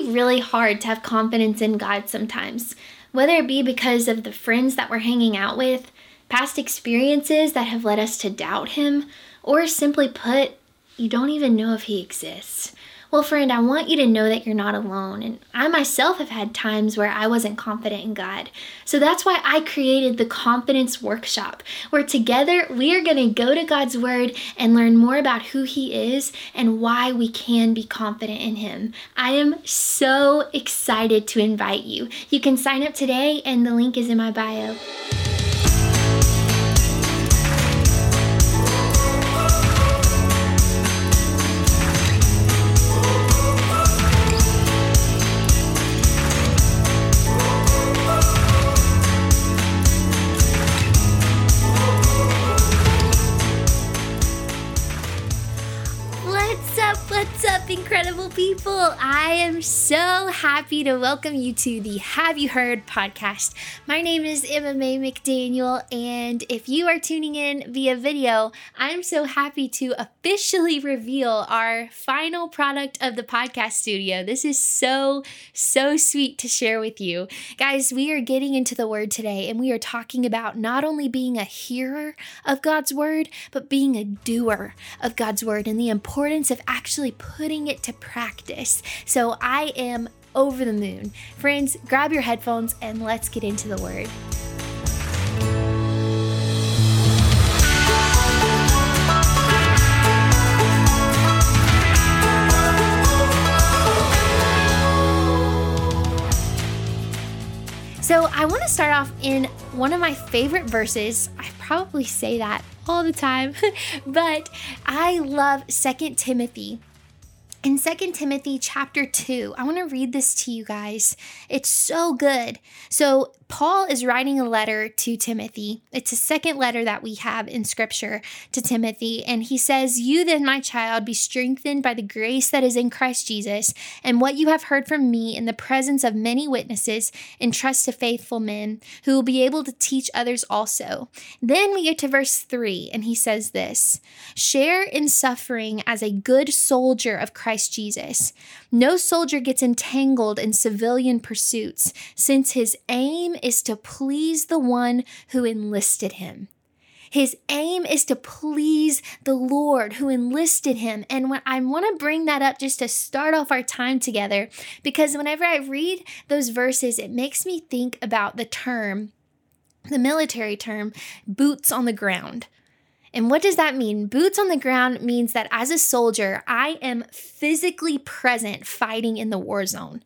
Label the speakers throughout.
Speaker 1: really hard to have confidence in God sometimes, whether it be because of the friends that we're hanging out with, past experiences that have led us to doubt Him, or simply put, you don't even know if He exists. Well, friend, I want you to know that you're not alone. And I myself have had times where I wasn't confident in God. So that's why I created the Confidence Workshop, where together we are going to go to God's Word and learn more about who He is and why we can be confident in Him. I am so excited to invite you. You can sign up today, and the link is in my bio. what? Incredible people. I am so happy to welcome you to the Have You Heard podcast. My name is Emma Mae McDaniel, and if you are tuning in via video, I'm so happy to officially reveal our final product of the podcast studio. This is so, so sweet to share with you. Guys, we are getting into the word today, and we are talking about not only being a hearer of God's word, but being a doer of God's word and the importance of actually putting it to practice. So I am over the moon. Friends, grab your headphones and let's get into the word. So, I want to start off in one of my favorite verses. I probably say that all the time, but I love Second Timothy in 2 Timothy chapter 2, I want to read this to you guys. It's so good. So, Paul is writing a letter to Timothy. It's a second letter that we have in scripture to Timothy. And he says, You then, my child, be strengthened by the grace that is in Christ Jesus, and what you have heard from me in the presence of many witnesses, entrust to faithful men who will be able to teach others also. Then we get to verse 3, and he says this Share in suffering as a good soldier of Christ Jesus. No soldier gets entangled in civilian pursuits, since his aim is to please the one who enlisted him. His aim is to please the Lord who enlisted him. And when I want to bring that up just to start off our time together, because whenever I read those verses, it makes me think about the term, the military term, boots on the ground. And what does that mean? Boots on the ground means that as a soldier, I am physically present fighting in the war zone.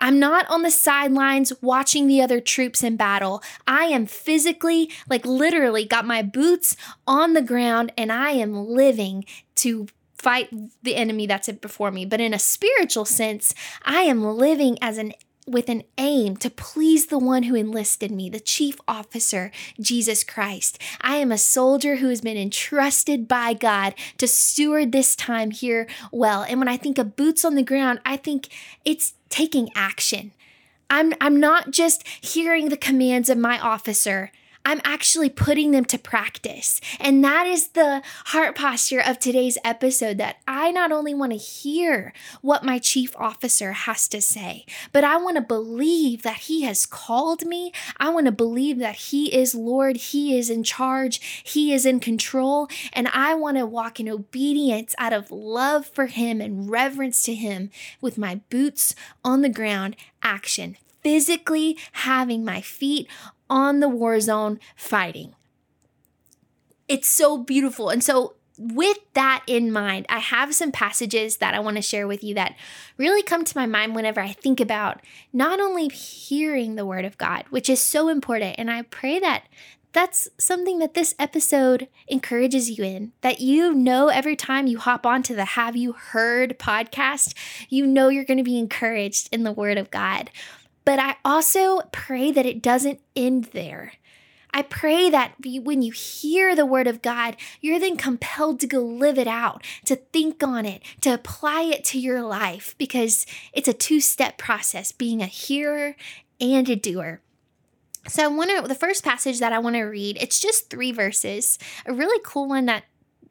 Speaker 1: I'm not on the sidelines watching the other troops in battle. I am physically, like literally, got my boots on the ground and I am living to fight the enemy that's before me. But in a spiritual sense, I am living as an with an aim to please the one who enlisted me, the chief officer, Jesus Christ. I am a soldier who has been entrusted by God to steward this time here well. And when I think of boots on the ground, I think it's taking action. I'm, I'm not just hearing the commands of my officer. I'm actually putting them to practice. And that is the heart posture of today's episode that I not only want to hear what my chief officer has to say, but I want to believe that he has called me. I want to believe that he is Lord, he is in charge, he is in control, and I want to walk in obedience out of love for him and reverence to him with my boots on the ground action physically having my feet on the war zone fighting. It's so beautiful. And so, with that in mind, I have some passages that I want to share with you that really come to my mind whenever I think about not only hearing the word of God, which is so important. And I pray that that's something that this episode encourages you in. That you know every time you hop onto the Have You Heard podcast, you know you're going to be encouraged in the Word of God. But I also pray that it doesn't end there. I pray that when you hear the word of God, you're then compelled to go live it out, to think on it, to apply it to your life, because it's a two step process being a hearer and a doer. So, I want to, the first passage that I want to read, it's just three verses, a really cool one that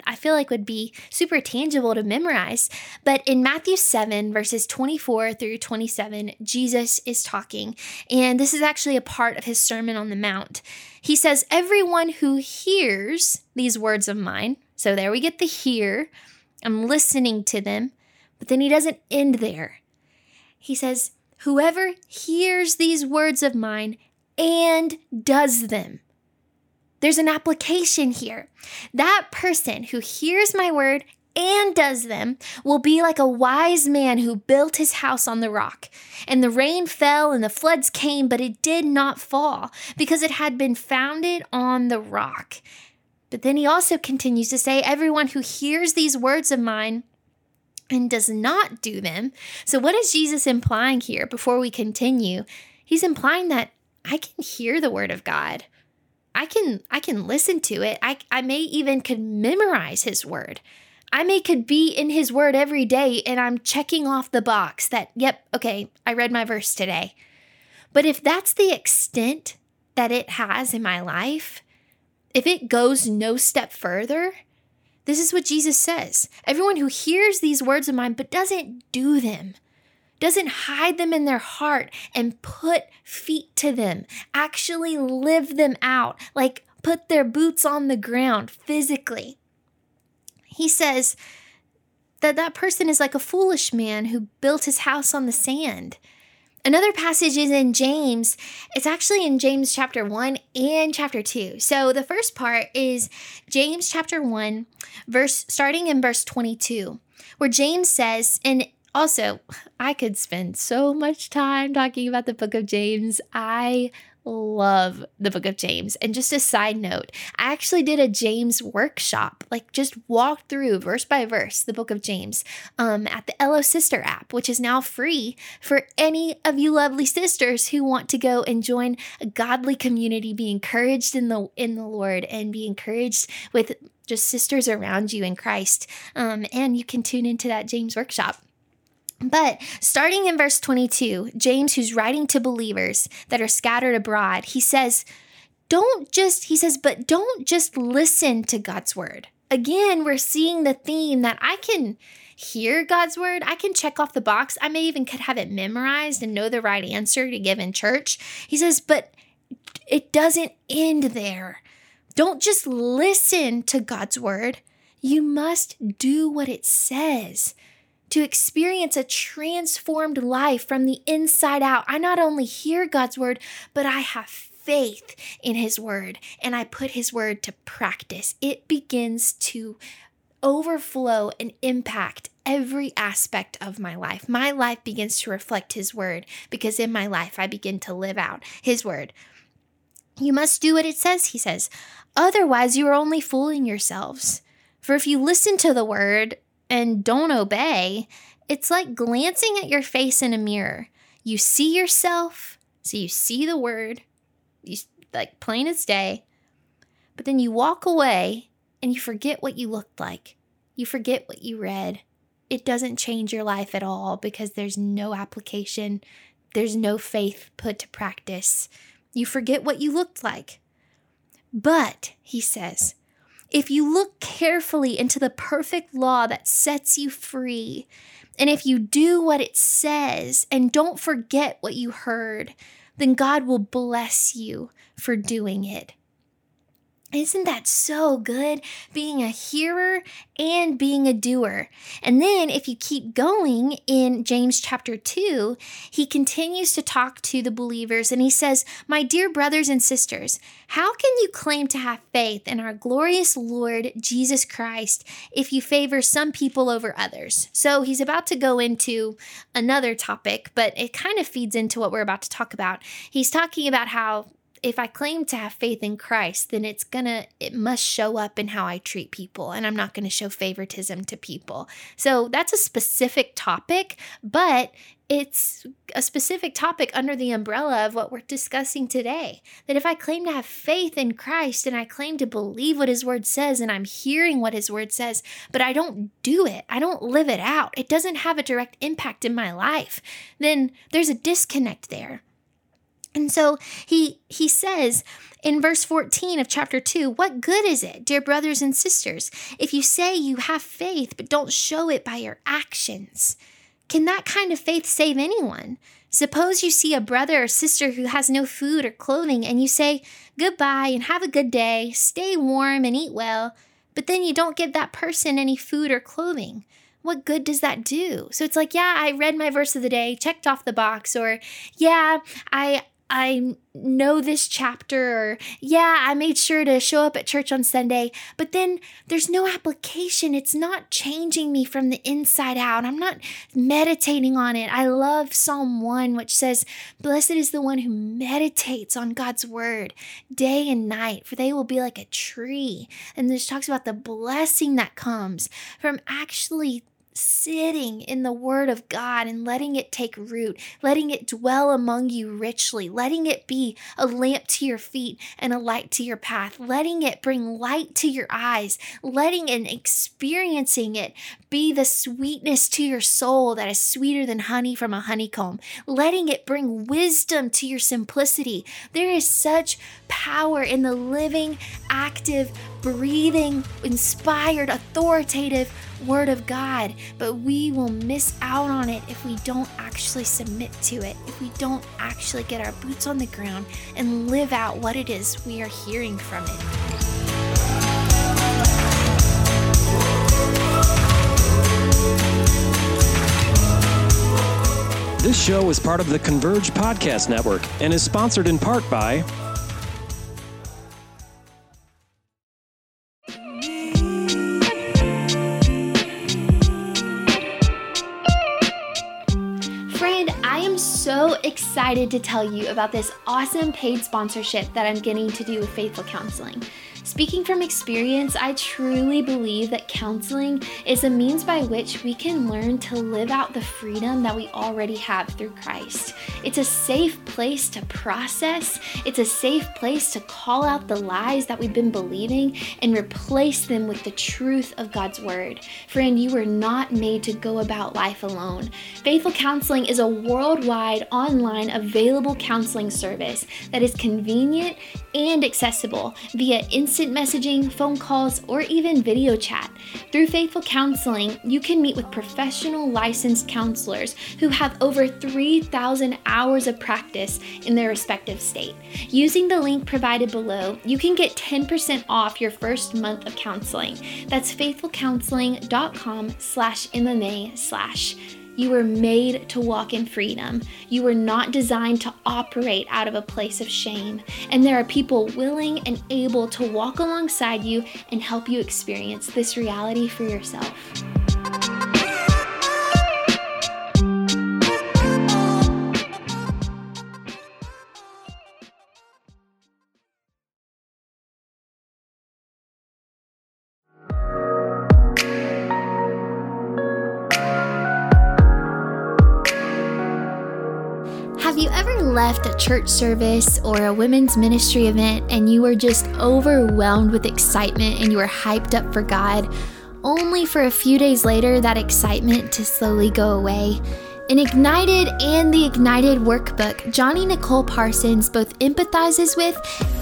Speaker 1: I feel like would be super tangible to memorize. But in Matthew 7, verses 24 through 27, Jesus is talking. And this is actually a part of his Sermon on the Mount. He says, Everyone who hears these words of mine, so there we get the hear, I'm listening to them, but then he doesn't end there. He says, Whoever hears these words of mine and does them. There's an application here. That person who hears my word and does them will be like a wise man who built his house on the rock. And the rain fell and the floods came, but it did not fall because it had been founded on the rock. But then he also continues to say, Everyone who hears these words of mine and does not do them. So, what is Jesus implying here before we continue? He's implying that I can hear the word of God. I can I can listen to it. I I may even could memorize his word. I may could be in his word every day and I'm checking off the box that yep, okay, I read my verse today. But if that's the extent that it has in my life, if it goes no step further, this is what Jesus says. Everyone who hears these words of mine but doesn't do them, doesn't hide them in their heart and put feet to them, actually live them out, like put their boots on the ground physically. He says that that person is like a foolish man who built his house on the sand. Another passage is in James. It's actually in James chapter 1 and chapter 2. So the first part is James chapter 1, verse starting in verse 22, where James says, and also, I could spend so much time talking about the book of James. I love the book of James. And just a side note, I actually did a James workshop, like just walked through verse by verse the book of James um, at the Elo Sister app, which is now free for any of you lovely sisters who want to go and join a godly community, be encouraged in the in the Lord, and be encouraged with just sisters around you in Christ. Um, and you can tune into that James workshop. But starting in verse 22, James, who's writing to believers that are scattered abroad, he says, Don't just, he says, but don't just listen to God's word. Again, we're seeing the theme that I can hear God's word. I can check off the box. I may even could have it memorized and know the right answer to give in church. He says, but it doesn't end there. Don't just listen to God's word. You must do what it says to experience a transformed life from the inside out. I not only hear God's word, but I have faith in his word and I put his word to practice. It begins to overflow and impact every aspect of my life. My life begins to reflect his word because in my life I begin to live out his word. You must do what it says, he says. Otherwise, you are only fooling yourselves. For if you listen to the word and don't obey, it's like glancing at your face in a mirror. You see yourself, so you see the word, you, like plain as day, but then you walk away and you forget what you looked like. You forget what you read. It doesn't change your life at all because there's no application, there's no faith put to practice. You forget what you looked like. But, he says, if you look carefully into the perfect law that sets you free, and if you do what it says and don't forget what you heard, then God will bless you for doing it. Isn't that so good? Being a hearer and being a doer. And then, if you keep going in James chapter 2, he continues to talk to the believers and he says, My dear brothers and sisters, how can you claim to have faith in our glorious Lord Jesus Christ if you favor some people over others? So, he's about to go into another topic, but it kind of feeds into what we're about to talk about. He's talking about how if I claim to have faith in Christ, then it's gonna, it must show up in how I treat people, and I'm not gonna show favoritism to people. So that's a specific topic, but it's a specific topic under the umbrella of what we're discussing today. That if I claim to have faith in Christ and I claim to believe what His Word says and I'm hearing what His Word says, but I don't do it, I don't live it out, it doesn't have a direct impact in my life, then there's a disconnect there. And so he he says in verse 14 of chapter 2, what good is it, dear brothers and sisters, if you say you have faith but don't show it by your actions? Can that kind of faith save anyone? Suppose you see a brother or sister who has no food or clothing and you say, Goodbye and have a good day, stay warm and eat well, but then you don't give that person any food or clothing what good does that do? So it's like, yeah, I read my verse of the day, checked off the box, or yeah, I I know this chapter, or yeah, I made sure to show up at church on Sunday, but then there's no application. It's not changing me from the inside out. I'm not meditating on it. I love Psalm 1, which says, Blessed is the one who meditates on God's word day and night, for they will be like a tree. And this talks about the blessing that comes from actually sitting in the Word of God and letting it take root, letting it dwell among you richly, letting it be a lamp to your feet and a light to your path, letting it bring light to your eyes, letting and experiencing it be the sweetness to your soul that is sweeter than honey from a honeycomb, letting it bring wisdom to your simplicity. There is such power in the living, active, breathing, inspired, authoritative Word of God, but we will miss out on it if we don't actually submit to it, if we don't actually get our boots on the ground and live out what it is we are hearing from it.
Speaker 2: This show is part of the Converge Podcast Network and is sponsored in part by
Speaker 1: to tell you about this awesome paid sponsorship that I'm getting to do with Faithful Counseling. Speaking from experience, I truly believe that counseling is a means by which we can learn to live out the freedom that we already have through Christ. It's a safe place to process, it's a safe place to call out the lies that we've been believing and replace them with the truth of God's Word. Friend, you were not made to go about life alone. Faithful Counseling is a worldwide, online, available counseling service that is convenient and accessible via instant messaging, phone calls, or even video chat. Through Faithful Counseling, you can meet with professional licensed counselors who have over 3,000 hours of practice in their respective state. Using the link provided below, you can get 10% off your first month of counseling. That's faithfulcounseling.com slash MMA slash you were made to walk in freedom. You were not designed to operate out of a place of shame. And there are people willing and able to walk alongside you and help you experience this reality for yourself. Left a church service or a women's ministry event and you were just overwhelmed with excitement and you were hyped up for God, only for a few days later that excitement to slowly go away in Ignited and the Ignited Workbook, Johnny Nicole Parsons both empathizes with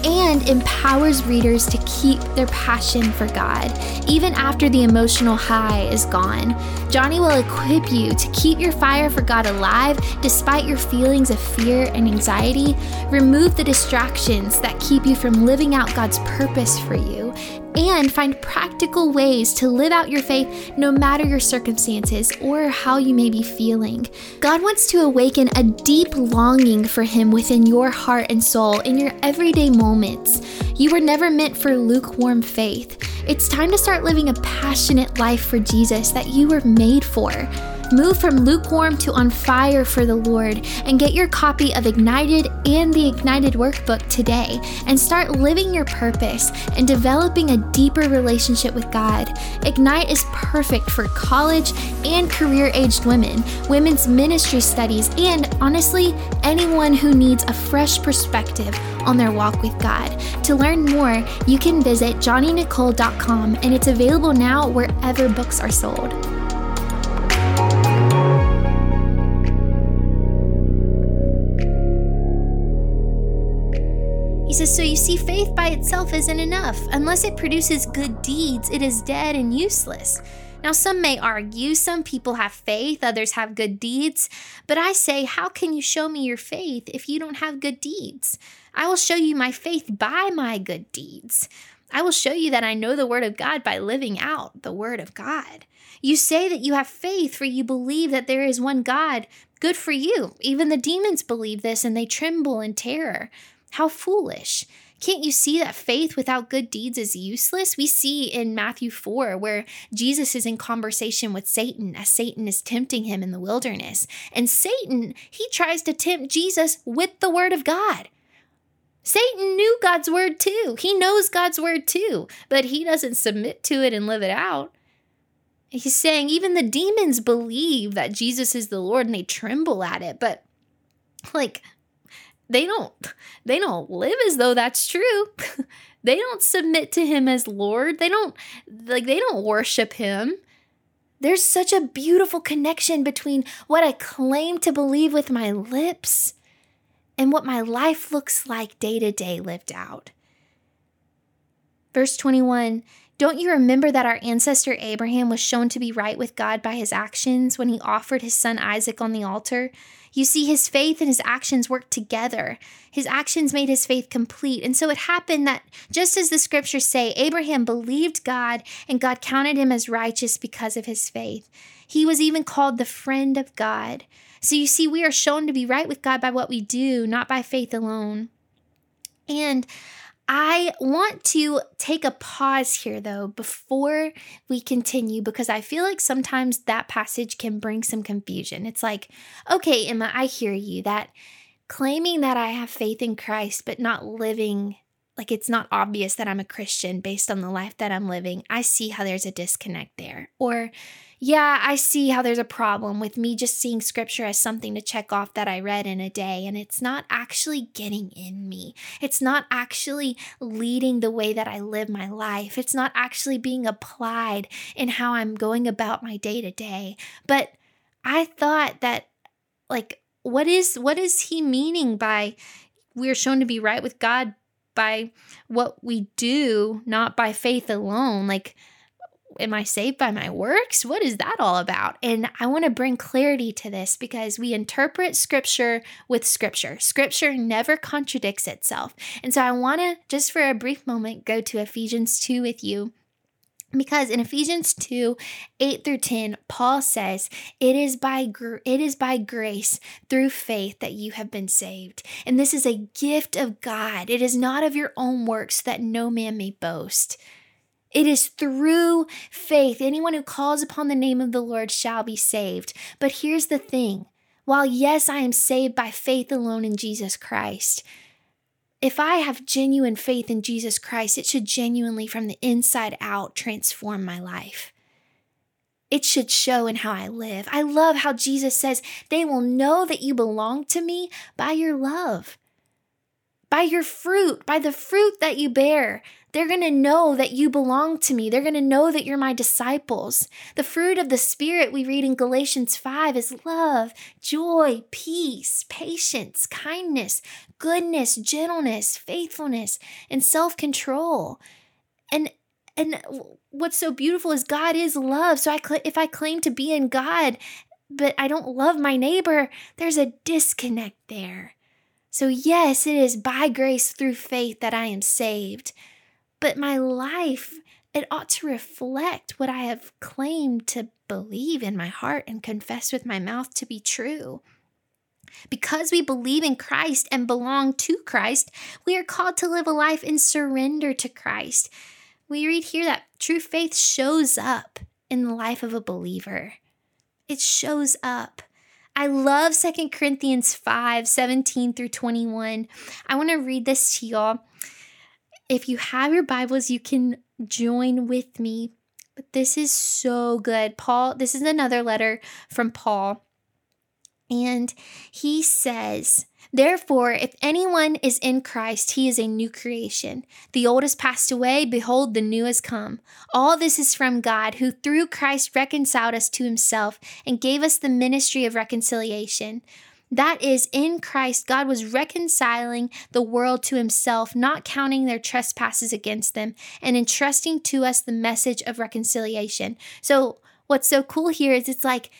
Speaker 1: and empowers readers to keep their passion for God, even after the emotional high is gone. Johnny will equip you to keep your fire for God alive despite your feelings of fear and anxiety, remove the distractions that keep you from living out God's purpose for you, and find practical ways to live out your faith no matter your circumstances or how you may be feeling. God wants to awaken a deep longing for Him within your heart and soul in your everyday moments. You were never meant for lukewarm faith. It's time to start living a passionate life for Jesus that you were made for. Move from lukewarm to on fire for the Lord and get your copy of Ignited and the Ignited Workbook today and start living your purpose and developing a deeper relationship with God. Ignite is perfect for college and career aged women, women's ministry studies, and honestly, anyone who needs a fresh perspective on their walk with God. To learn more, you can visit johnnynicole.com and it's available now wherever books are sold. Says, So you see, faith by itself isn't enough. Unless it produces good deeds, it is dead and useless. Now, some may argue, some people have faith, others have good deeds, but I say, How can you show me your faith if you don't have good deeds? I will show you my faith by my good deeds. I will show you that I know the Word of God by living out the Word of God. You say that you have faith, for you believe that there is one God. Good for you. Even the demons believe this and they tremble in terror. How foolish. Can't you see that faith without good deeds is useless? We see in Matthew 4 where Jesus is in conversation with Satan as Satan is tempting him in the wilderness. And Satan, he tries to tempt Jesus with the word of God. Satan knew God's word too. He knows God's word too, but he doesn't submit to it and live it out. He's saying even the demons believe that Jesus is the Lord and they tremble at it, but like they don't they don't live as though that's true. they don't submit to him as Lord. They don't like they don't worship him. There's such a beautiful connection between what I claim to believe with my lips and what my life looks like day to day lived out. Verse 21 Don't you remember that our ancestor Abraham was shown to be right with God by his actions when he offered his son Isaac on the altar? You see, his faith and his actions worked together. His actions made his faith complete. And so it happened that, just as the scriptures say, Abraham believed God and God counted him as righteous because of his faith. He was even called the friend of God. So you see, we are shown to be right with God by what we do, not by faith alone. And I want to take a pause here, though, before we continue, because I feel like sometimes that passage can bring some confusion. It's like, okay, Emma, I hear you that claiming that I have faith in Christ, but not living like it's not obvious that I'm a Christian based on the life that I'm living, I see how there's a disconnect there. Or, yeah, I see how there's a problem with me just seeing scripture as something to check off that I read in a day, and it's not actually getting in me. It's not actually leading the way that I live my life. It's not actually being applied in how I'm going about my day to day. But I thought that, like, what is what is he meaning by we're shown to be right with God by what we do, not by faith alone. Like, am I saved by my works? What is that all about? And I want to bring clarity to this because we interpret scripture with scripture. Scripture never contradicts itself. And so I want to, just for a brief moment, go to Ephesians 2 with you because in Ephesians 2, 8 through 10, Paul says, it is, by gr- it is by grace through faith that you have been saved. And this is a gift of God. It is not of your own works that no man may boast. It is through faith. Anyone who calls upon the name of the Lord shall be saved. But here's the thing while, yes, I am saved by faith alone in Jesus Christ, if I have genuine faith in Jesus Christ, it should genuinely, from the inside out, transform my life. It should show in how I live. I love how Jesus says, They will know that you belong to me by your love, by your fruit, by the fruit that you bear. They're going to know that you belong to me. They're going to know that you're my disciples. The fruit of the Spirit we read in Galatians 5 is love, joy, peace, patience, kindness, goodness, gentleness, faithfulness, and self control. And and what's so beautiful is God is love. So I cl- if I claim to be in God, but I don't love my neighbor, there's a disconnect there. So yes, it is by grace through faith that I am saved but my life, it ought to reflect what I have claimed to believe in my heart and confess with my mouth to be true. Because we believe in Christ and belong to Christ, we are called to live a life in surrender to Christ. We read here that true faith shows up in the life of a believer. It shows up. I love 2 Corinthians 5 17 through 21. I want to read this to y'all. If you have your Bibles, you can join with me. But this is so good. Paul, this is another letter from Paul. And he says, Therefore, if anyone is in Christ, he is a new creation. The old has passed away, behold, the new has come. All this is from God, who through Christ reconciled us to himself and gave us the ministry of reconciliation That is, in Christ, God was reconciling the world to himself, not counting their trespasses against them, and entrusting to us the message of reconciliation. So, what's so cool here is it's like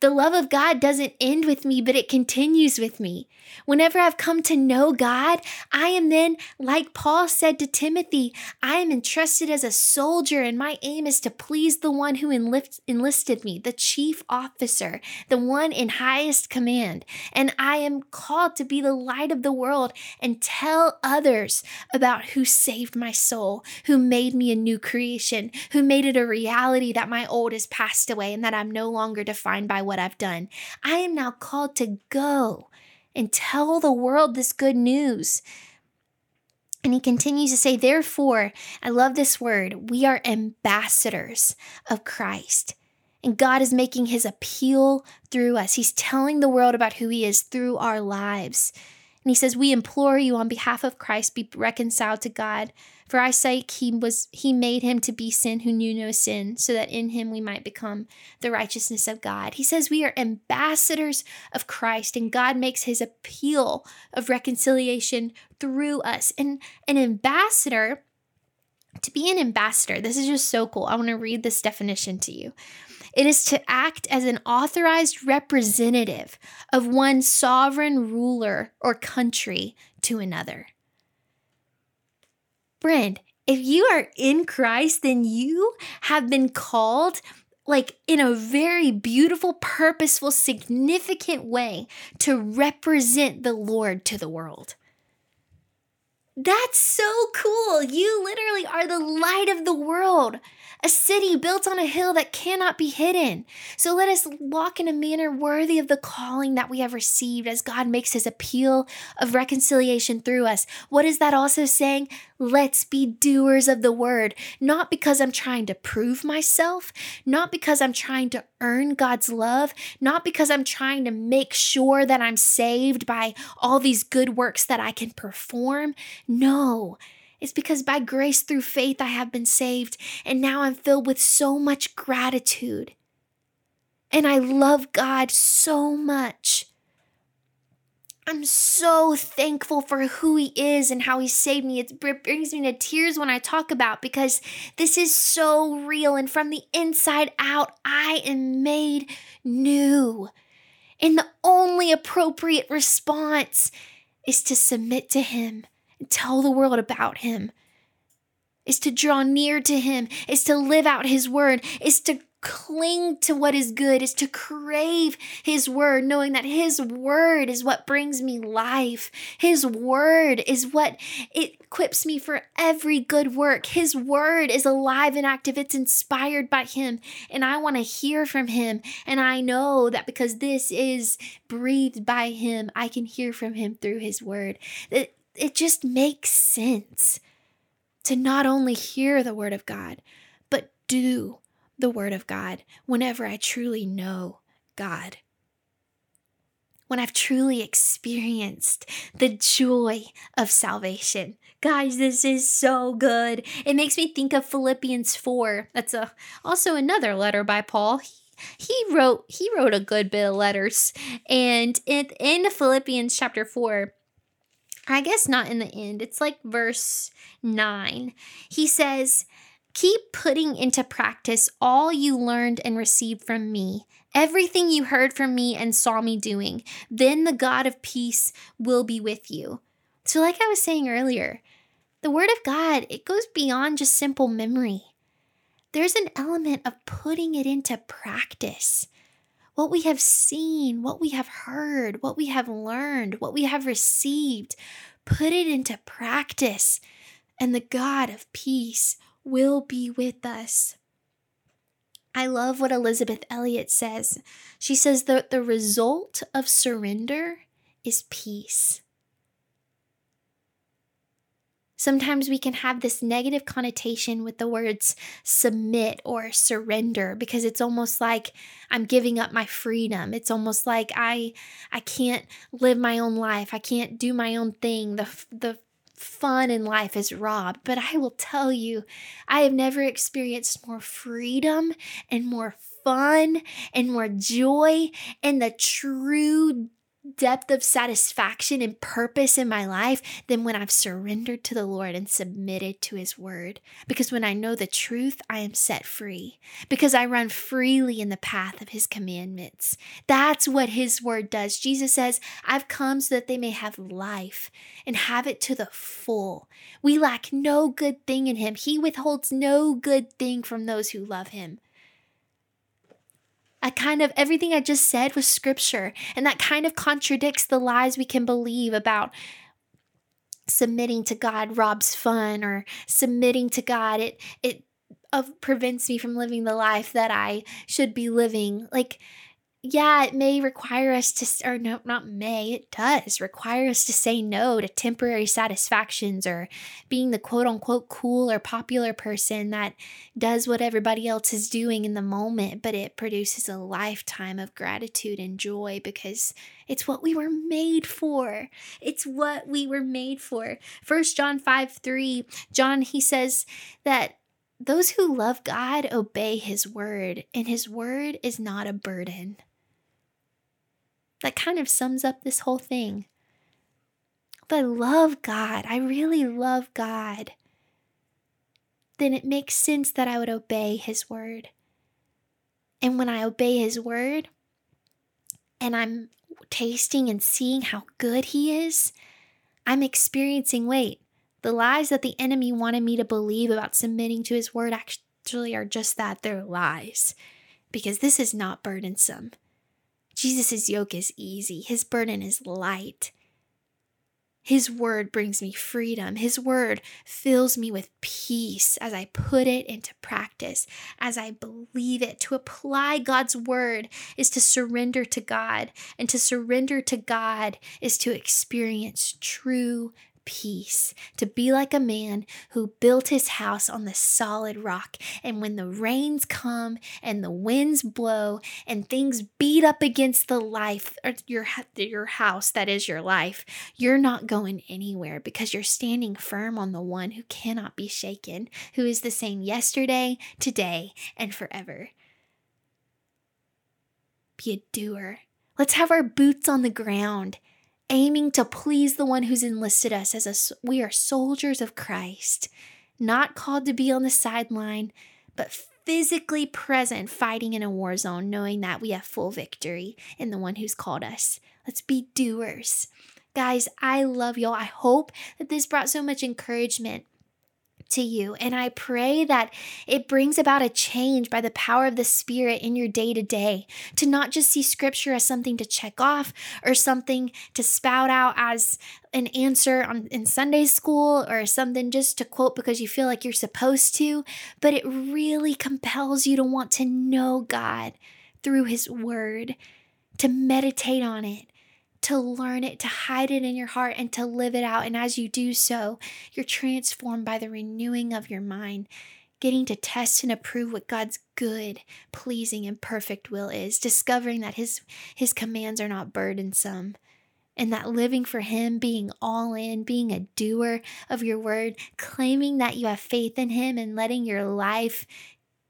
Speaker 1: the love of God doesn't end with me, but it continues with me. Whenever I've come to know God, I am then, like Paul said to Timothy, I am entrusted as a soldier, and my aim is to please the one who enlist, enlisted me, the chief officer, the one in highest command. And I am called to be the light of the world and tell others about who saved my soul, who made me a new creation, who made it a reality that my old has passed away and that I'm no longer defined by what I've done. I am now called to go and tell the world this good news. And he continues to say, therefore, I love this word, we are ambassadors of Christ. And God is making his appeal through us. He's telling the world about who he is through our lives. And he says, We implore you on behalf of Christ, be reconciled to God. For our sake, he was he made him to be sin who knew no sin, so that in him we might become the righteousness of God. He says we are ambassadors of Christ, and God makes his appeal of reconciliation through us. And an ambassador, to be an ambassador, this is just so cool. I want to read this definition to you. It is to act as an authorized representative of one sovereign ruler or country to another. Friend, if you are in Christ, then you have been called like in a very beautiful, purposeful, significant way to represent the Lord to the world. That's so cool. You literally are the light of the world a city built on a hill that cannot be hidden. So let us walk in a manner worthy of the calling that we have received as God makes his appeal of reconciliation through us. What is that also saying? Let's be doers of the word, not because I'm trying to prove myself, not because I'm trying to earn God's love, not because I'm trying to make sure that I'm saved by all these good works that I can perform. No. It's because by grace through faith I have been saved, and now I'm filled with so much gratitude. And I love God so much. I'm so thankful for who He is and how He saved me. It brings me to tears when I talk about because this is so real. And from the inside out, I am made new. And the only appropriate response is to submit to Him and tell the world about him, is to draw near to him, is to live out his word, is to cling to what is good, is to crave His word, knowing that His word is what brings me life. His word is what equips me for every good work. His word is alive and active, it's inspired by Him, and I want to hear from Him. And I know that because this is breathed by Him, I can hear from Him through His word. It, it just makes sense to not only hear the word of God, but do the word of God whenever I truly know God. When I've truly experienced the joy of salvation. Guys, this is so good. It makes me think of Philippians 4. That's a also another letter by Paul. He, wrote he wrote a good bit of letters. And in, in Philippians chapter 4, I guess not in the end. It's like verse 9. He says, Keep putting into practice all you learned and received from me, everything you heard from me and saw me doing. Then the God of peace will be with you. So, like I was saying earlier, the Word of God, it goes beyond just simple memory. There's an element of putting it into practice what we have seen, what we have heard, what we have learned, what we have received, put it into practice, and the God of peace will be with us. I love what Elisabeth Elliot says. She says that the result of surrender is peace. Sometimes we can have this negative connotation with the words submit or surrender because it's almost like I'm giving up my freedom. It's almost like I I can't live my own life. I can't do my own thing. The the fun in life is robbed. But I will tell you, I have never experienced more freedom and more fun and more joy and the true depth of satisfaction and purpose in my life than when I've surrendered to the Lord and submitted to His word. Because when I know the truth, I am set free. Because I run freely in the path of His commandments. That's what His word does. Jesus says, I've come so that they may have life and have it to the full. We lack no good thing in Him, He withholds no good thing from those who love Him. I kind of everything I just said was scripture, and that kind of contradicts the lies we can believe about submitting to God robs fun or submitting to God it it uh, prevents me from living the life that I should be living. Like yeah, it may require us to, or no, not may, it does require us to say no to temporary satisfactions or being the quote unquote cool or popular person that does what everybody else is doing in the moment, but it produces a lifetime of gratitude and joy because it's what we were made for. It's what we were made for. First John 5 3, John, he says that those who love God obey his word, and his word is not a burden that kind of sums up this whole thing. If I love God, I really love God, then it makes sense that I would obey His word. And when I obey His word and I'm tasting and seeing how good He is, I'm experiencing wait, the lies that the enemy wanted me to believe about submitting to His word actually are just that they're lies. Because this is not burdensome. Jesus' yoke is easy, his burden is light. His word brings me freedom. His word fills me with peace as I put it into practice, as I believe it. To apply God's word is to surrender to God, and to surrender to God is to experience true peace, to be like a man who built his house on the solid rock. And when the rains come and the winds blow and things beat up against the life or your your house that is your life, you're not going anywhere because you're standing firm on the one who cannot be shaken, who is the same yesterday, today, and forever. Be a doer. Let's have our boots on the ground aiming to please the one who's enlisted us as a, we are soldiers of Christ, not called to be on the sideline, but physically present fighting in a war zone, knowing that we have full victory in the one who's called us. Let's be doers. Guys, I love y'all. I hope that this brought so much encouragement to you. And I pray that it brings about a change by the power of the Spirit in your day to day, to not just see scripture as something to check off or something to spout out as an answer on, in Sunday school or something just to quote because you feel like you're supposed to, but it really compels you to want to know God through His Word, to meditate on it to learn it, to hide it in your heart, and to live it out. And as you do so, you're transformed by the renewing of your mind, getting to test and approve what God's good, pleasing, and perfect will is, discovering that His, His commands are not burdensome. And that living for Him, being all in, being a doer of your word, claiming that you have faith in Him, and letting your life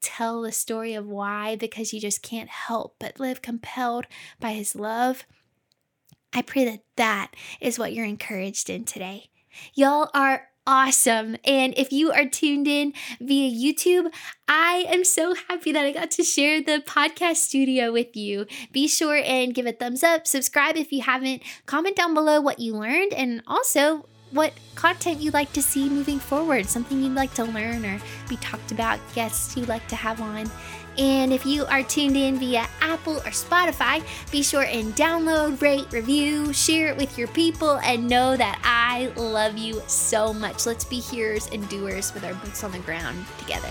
Speaker 1: tell the story of why because you just can't help but live compelled by His love I pray that that is what you're encouraged in today. Y'all are awesome. And if you are tuned in via YouTube, I am so happy that I got to share the podcast studio with you. Be sure and give a thumbs up, subscribe if you haven't, comment down below what you learned, and also what content you'd like to see moving forward, something you'd like to learn or be talked about, guests you'd like to have on. And if you are tuned in via Apple or Spotify, be sure and download, rate, review, share it with your people, and know that I love you so much. Let's be hearers and doers with our boots on the ground together.